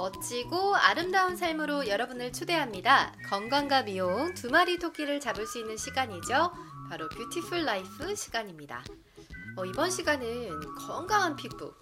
멋지고 아름다운 삶으로 여러분을 초대합니다. 건강과 미용 두 마리 토끼를 잡을 수 있는 시간이죠. 바로 뷰티풀 라이프 시간입니다. 어, 이번 시간은 건강한 피부,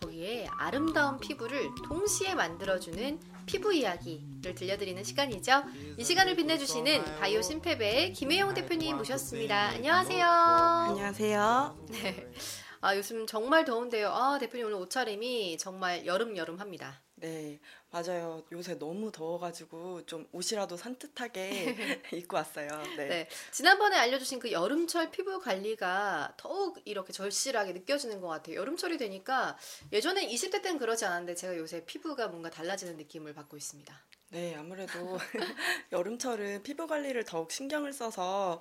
거기에 아름다운 피부를 동시에 만들어주는 피부 이야기를 들려드리는 시간이죠. 이 시간을 빛내주시는 바이오신펩의 김혜용 대표님 모셨습니다. 안녕하세요. 안녕하세요. 네. 아, 요즘 정말 더운데요. 아, 대표님 오늘 옷차림이 정말 여름 여름 합니다. 네, 맞아요. 요새 너무 더워가지고 좀 옷이라도 산뜻하게 입고 왔어요. 네. 네. 지난번에 알려주신 그 여름철 피부 관리가 더욱 이렇게 절실하게 느껴지는 것 같아요. 여름철이 되니까 예전에 20대 때는 그러지 않았는데 제가 요새 피부가 뭔가 달라지는 느낌을 받고 있습니다. 네, 아무래도 여름철은 피부 관리를 더욱 신경을 써서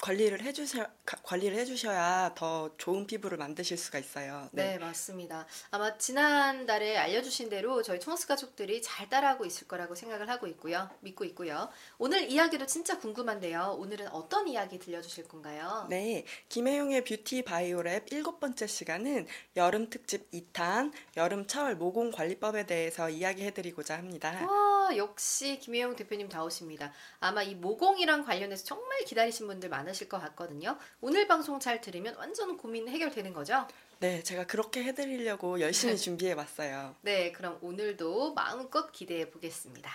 관리를 해주셔 관리를 해주셔야 더 좋은 피부를 만드실 수가 있어요. 네. 네. 맞습니다. 아마 지난달에 알려주신 대로 저희 청스 가족들이 잘 따라하고 있을 거라고 생각을 하고 있고요, 믿고 있고요. 오늘 이야기도 진짜 궁금한데요. 오늘은 어떤 이야기 들려주실 건가요? 네, 김혜용의 뷰티 바이오랩 일곱 번째 시간은 여름 특집 2탄 여름철 모공 관리법에 대해서 이야기해드리고자 합니다. 와, 역시 김혜용 대표님 다오십니다. 아마 이 모공이랑 관련해서 정말 기다리신 분들 많으. 많으실 것 같거든요. 오늘 방송 잘 들으면 완전 고민 해결되는 거죠? 네, 제가 그렇게 해드리려고 열심히 준비해 봤어요. 네, 그럼 오늘도 마음껏 기대해 보겠습니다.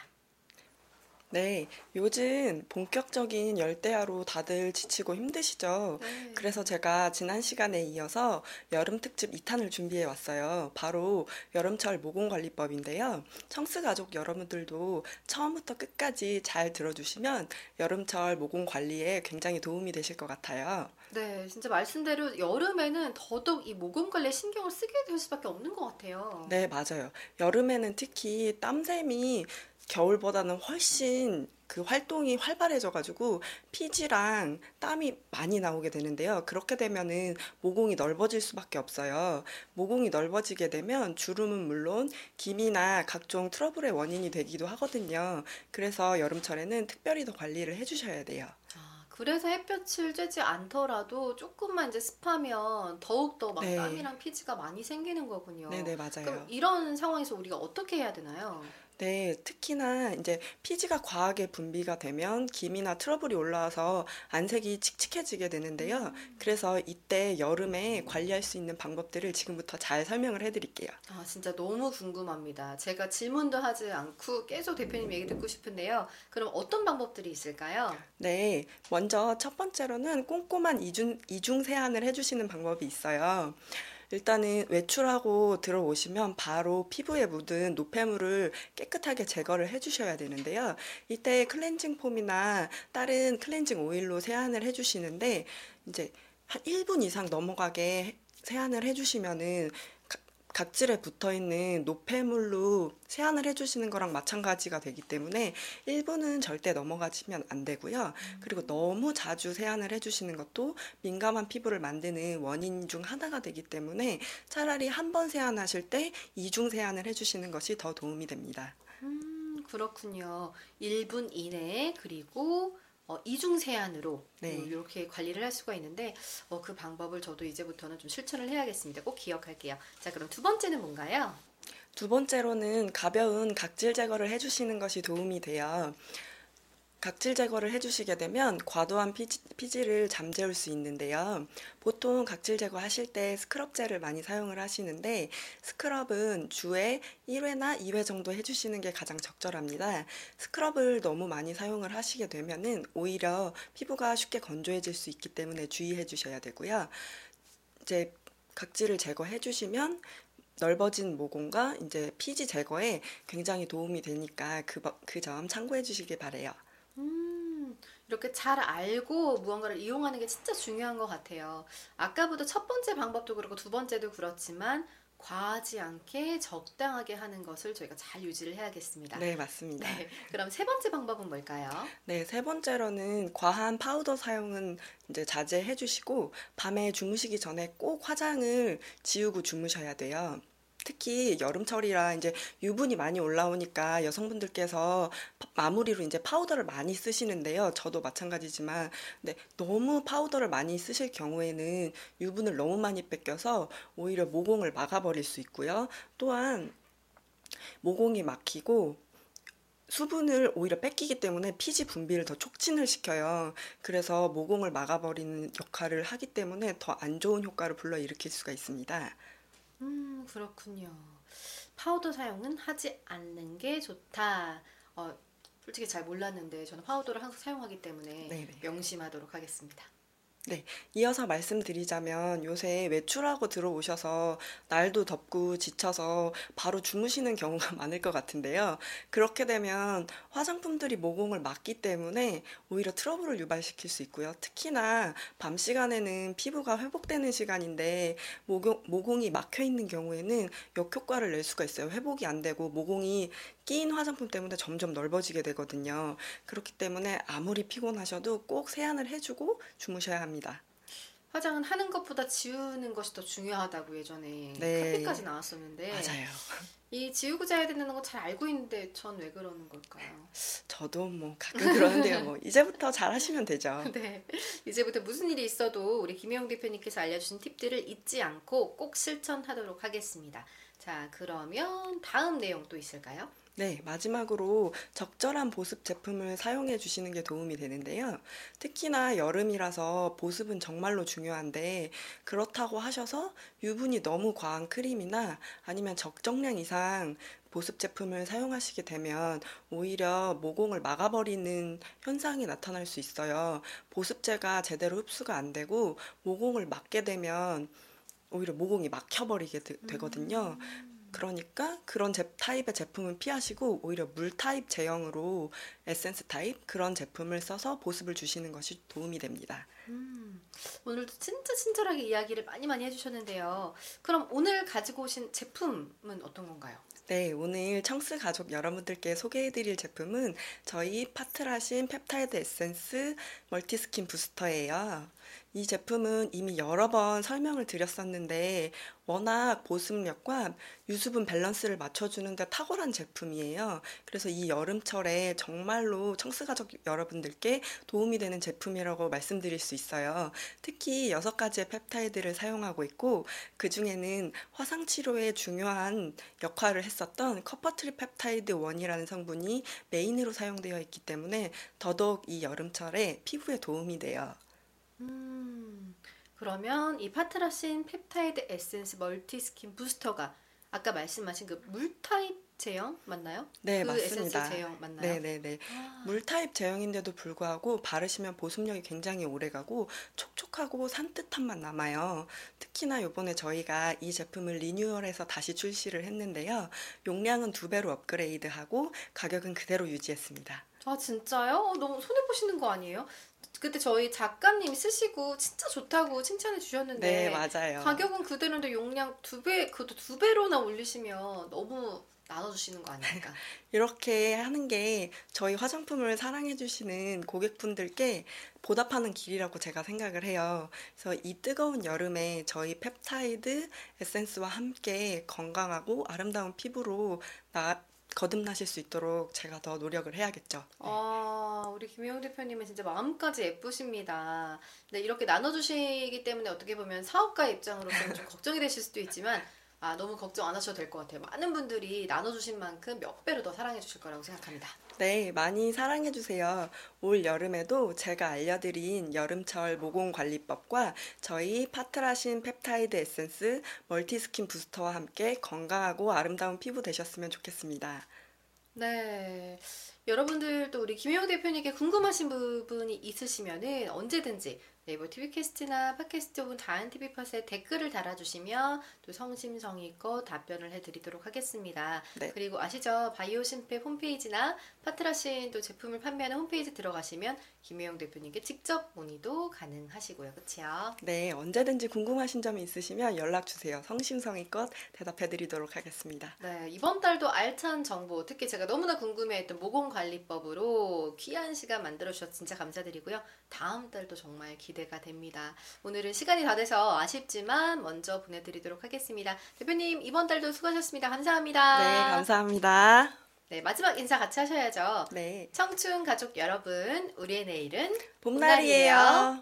네, 요즘 본격적인 열대야로 다들 지치고 힘드시죠? 네. 그래서 제가 지난 시간에 이어서 여름 특집 2탄을 준비해 왔어요. 바로 여름철 모공관리법인데요. 청스 가족 여러분들도 처음부터 끝까지 잘 들어주시면 여름철 모공관리에 굉장히 도움이 되실 것 같아요. 네, 진짜 말씀대로 여름에는 더더욱 이 모공 관리에 신경을 쓰게 될 수밖에 없는 것 같아요. 네, 맞아요. 여름에는 특히 땀샘이 겨울보다는 훨씬 그 활동이 활발해져가지고 피지랑 땀이 많이 나오게 되는데요. 그렇게 되면은 모공이 넓어질 수밖에 없어요. 모공이 넓어지게 되면 주름은 물론 기미나 각종 트러블의 원인이 되기도 하거든요. 그래서 여름철에는 특별히 더 관리를 해주셔야 돼요. 아, 그래서 햇볕을 쬐지 않더라도 조금만 이제 습하면 더욱더 막 네. 땀이랑 피지가 많이 생기는 거군요. 네네, 네, 맞아요. 그럼 이런 상황에서 우리가 어떻게 해야 되나요? 네, 특히나 이제 피지가 과하게 분비가 되면 기미나 트러블이 올라와서 안색이 칙칙해지게 되는데요. 음. 그래서 이때 여름에 관리할 수 있는 방법들을 지금부터 잘 설명을 해드릴게요. 아, 진짜 너무 궁금합니다. 제가 질문도 하지 않고 계속 대표님 얘기 듣고 싶은데요. 그럼 어떤 방법들이 있을까요? 네, 먼저 첫 번째로는 꼼꼼한 이중, 이중 세안을 해주시는 방법이 있어요. 일단은 외출하고 들어오시면 바로 피부에 묻은 노폐물을 깨끗하게 제거를 해주셔야 되는데요. 이때 클렌징 폼이나 다른 클렌징 오일로 세안을 해주시는데 이제 한 1분 이상 넘어가게 세안을 해주시면은 각질에 붙어 있는 노폐물로 세안을 해주시는 거랑 마찬가지가 되기 때문에 1분은 절대 넘어가시면 안 되고요. 그리고 너무 자주 세안을 해주시는 것도 민감한 피부를 만드는 원인 중 하나가 되기 때문에 차라리 한 번 세안하실 때 이중 세안을 해주시는 것이 더 도움이 됩니다. 음, 그렇군요. 1분 이내 그리고 어, 이중 세안으로 네. 뭐 이렇게 관리를 할 수가 있는데 어, 그 방법을 저도 이제부터는 좀 실천을 해야겠습니다. 꼭 기억할게요. 자, 그럼 두 번째는 뭔가요? 두 번째로는 가벼운 각질 제거를 해주시는 것이 도움이 돼요. 각질 제거를 해주시게 되면 과도한 피지, 피지를 잠재울 수 있는데요. 보통 각질 제거 하실 때 스크럽젤을 많이 사용을 하시는데 스크럽은 주에 1회나 2회 정도 해주시는 게 가장 적절합니다. 스크럽을 너무 많이 사용을 하시게 되면은 오히려 피부가 쉽게 건조해질 수 있기 때문에 주의해 주셔야 되고요. 이제 각질을 제거해 주시면 넓어진 모공과 이제 피지 제거에 굉장히 도움이 되니까 그, 그점 참고해 주시길 바래요. 음, 이렇게 잘 알고 무언가를 이용하는 게 진짜 중요한 것 같아요. 아까부터 첫 번째 방법도 그렇고 두 번째도 그렇지만 과하지 않게 적당하게 하는 것을 저희가 잘 유지를 해야겠습니다. 네, 맞습니다. 네, 그럼 세 번째 방법은 뭘까요? 네, 세 번째로는 과한 파우더 사용은 이제 자제해 주시고 밤에 주무시기 전에 꼭 화장을 지우고 주무셔야 돼요. 특히 여름철이라 이제 유분이 많이 올라오니까 여성분들께서 마무리로 이제 파우더를 많이 쓰시는데요. 저도 마찬가지지만 근데 너무 파우더를 많이 쓰실 경우에는 유분을 너무 많이 뺏겨서 오히려 모공을 막아버릴 수 있고요. 또한 모공이 막히고 수분을 오히려 뺏기기 때문에 피지 분비를 더 촉진을 시켜요. 그래서 모공을 막아버리는 역할을 하기 때문에 더 안 좋은 효과를 불러일으킬 수가 있습니다. 음, 그렇군요. 파우더 사용은 하지 않는 게 좋다. 어, 솔직히 잘 몰랐는데 저는 파우더를 항상 사용하기 때문에 네네. 명심하도록 하겠습니다. 이어서 말씀드리자면 요새 외출하고 들어오셔서 날도 덥고 지쳐서 바로 주무시는 경우가 많을 것 같은데요. 그렇게 되면 화장품들이 모공을 막기 때문에 오히려 트러블을 유발시킬 수 있고요. 특히나 밤 시간에는 피부가 회복되는 시간인데 모공, 모공이 막혀 있는 경우에는 역효과를 낼 수가 있어요. 회복이 안 되고 모공이 끼인 화장품 때문에 점점 넓어지게 되거든요. 그렇기 때문에 아무리 피곤하셔도 꼭 세안을 해주고 주무셔야 합니다. 화장은 하는 것보다 지우는 것이 더 중요하다고 예전에 네. 카페까지 나왔었는데 맞아요. 이 지우고 자야 되는 건잘 알고 있는데 전 왜 그러는 걸까요? 저도 뭐 가끔 그러는데요. 뭐 이제부터 잘 하시면 되죠. 네. 이제부터 무슨 일이 있어도 우리 김혜영 대표님께서 알려주신 팁들을 잊지 않고 꼭 실천하도록 하겠습니다. 자, 그러면 다음 내용 또 있을까요? 네, 마지막으로 적절한 보습 제품을 사용해 주시는 게 도움이 되는데요. 특히나 여름이라서 보습은 정말로 중요한데 그렇다고 하셔서 유분이 너무 과한 크림이나 아니면 적정량 이상 보습 제품을 사용하시게 되면 오히려 모공을 막아버리는 현상이 나타날 수 있어요. 보습제가 제대로 흡수가 안 되고 모공을 막게 되면 오히려 모공이 막혀버리게 되, 되거든요. 그러니까 그런 제, 타입의 제품은 피하시고 오히려 물 타입 제형으로 에센스 타입 그런 제품을 써서 보습을 주시는 것이 도움이 됩니다. 음, 오늘도 진짜 친절하게 이야기를 많이 많이 해주셨는데요. 그럼 오늘 가지고 오신 제품은 어떤 건가요? 네, 오늘 청스 가족 여러분들께 소개해드릴 제품은 저희 파트라신 펩타이드 에센스 멀티스킨 부스터예요. 이 제품은 이미 여러 번 설명을 드렸었는데 워낙 보습력과 유수분 밸런스를 맞춰주는데 탁월한 제품이에요. 그래서 이 여름철에 정말로 청스 가족 여러분들께 도움이 되는 제품이라고 말씀드릴 수 있어요. 특히 여섯 가지의 펩타이드를 사용하고 있고 그 중에는 화상 치료에 중요한 역할을 했었던 커퍼 트리펩타이드 1이라는 성분이 메인으로 사용되어 있기 때문에 더더욱 이 여름철에 피부에 도움이 돼요. 음, 그러면 이 파트라신 펩타이드 에센스 멀티 스킨 부스터가 아까 말씀하신 그 물 타입 제형 맞나요? 네, 그 맞습니다. 제형 맞나요? 네 네 네. 아, 물 타입 제형인데도 불구하고 바르시면 보습력이 굉장히 오래가고 촉촉하고 산뜻함만 남아요. 특히나 요번에 저희가 이 제품을 리뉴얼해서 다시 출시를 했는데요. 용량은 두 배로 업그레이드하고 가격은 그대로 유지했습니다. 아 진짜요? 어, 너무 손해 보시는 거 아니에요? 그때 저희 작가님 쓰시고 진짜 좋다고 칭찬해 주셨는데 네, 맞아요. 가격은 그대로인데 용량 두 배, 그것도 두 배로나 올리시면 너무 나눠주시는 거 아닙니까? 이렇게 하는 게 저희 화장품을 사랑해주시는 고객분들께 보답하는 길이라고 제가 생각을 해요. 그래서 이 뜨거운 여름에 저희 펩타이드 에센스와 함께 건강하고 아름다운 피부로 나, 거듭나실 수 있도록 제가 더 노력을 해야겠죠. 네. 아, 우리 김혜용 대표님은 진짜 마음까지 예쁘십니다. 근데 이렇게 나눠주시기 때문에 어떻게 보면 사업가 입장으로서는 좀 걱정이 되실 수도 있지만, 아, 너무 걱정 안 하셔도 될 것 같아요. 많은 분들이 나눠주신 만큼 몇 배로 더 사랑해 주실 거라고 생각합니다. 네, 많이 사랑해 주세요. 올 여름에도 제가 알려드린 여름철 모공 관리법과 저희 파트라신 펩타이드 에센스 멀티스킨 부스터와 함께 건강하고 아름다운 피부 되셨으면 좋겠습니다. 네. 여러분들도 우리 김혜영 대표님께 궁금하신 부분이 있으시면은 언제든지 네이버 TV캐스트나 팟캐스트 혹은 다른 TV팟에 댓글을 달아주시면 또 성심성의껏 답변을 해드리도록 하겠습니다. 네. 그리고 아시죠? 바이오신팩 홈페이지나 파트라신 또 제품을 판매하는 홈페이지 들어가시면 김혜영 대표님께 직접 문의도 가능하시고요. 그치요? 네, 언제든지 궁금하신 점이 있으시면 연락 주세요. 성심성의껏 대답해 드리도록 하겠습니다. 네, 이번 달도 알찬 정보, 특히 제가 너무나 궁금해했던 모공 관리법으로 귀한 시간 만들어 주셔서 진짜 감사드리고요. 다음 달도 정말 기 대가 됩니다. 오늘은 시간이 다 돼서 아쉽지만 먼저 보내드리도록 하겠습니다. 대표님, 이번 달도 수고하셨습니다. 감사합니다. 네, 감사합니다. 네, 마지막 인사 같이 하셔야죠. 네, 청춘 가족 여러분, 우리의 내일은 봄날이에요.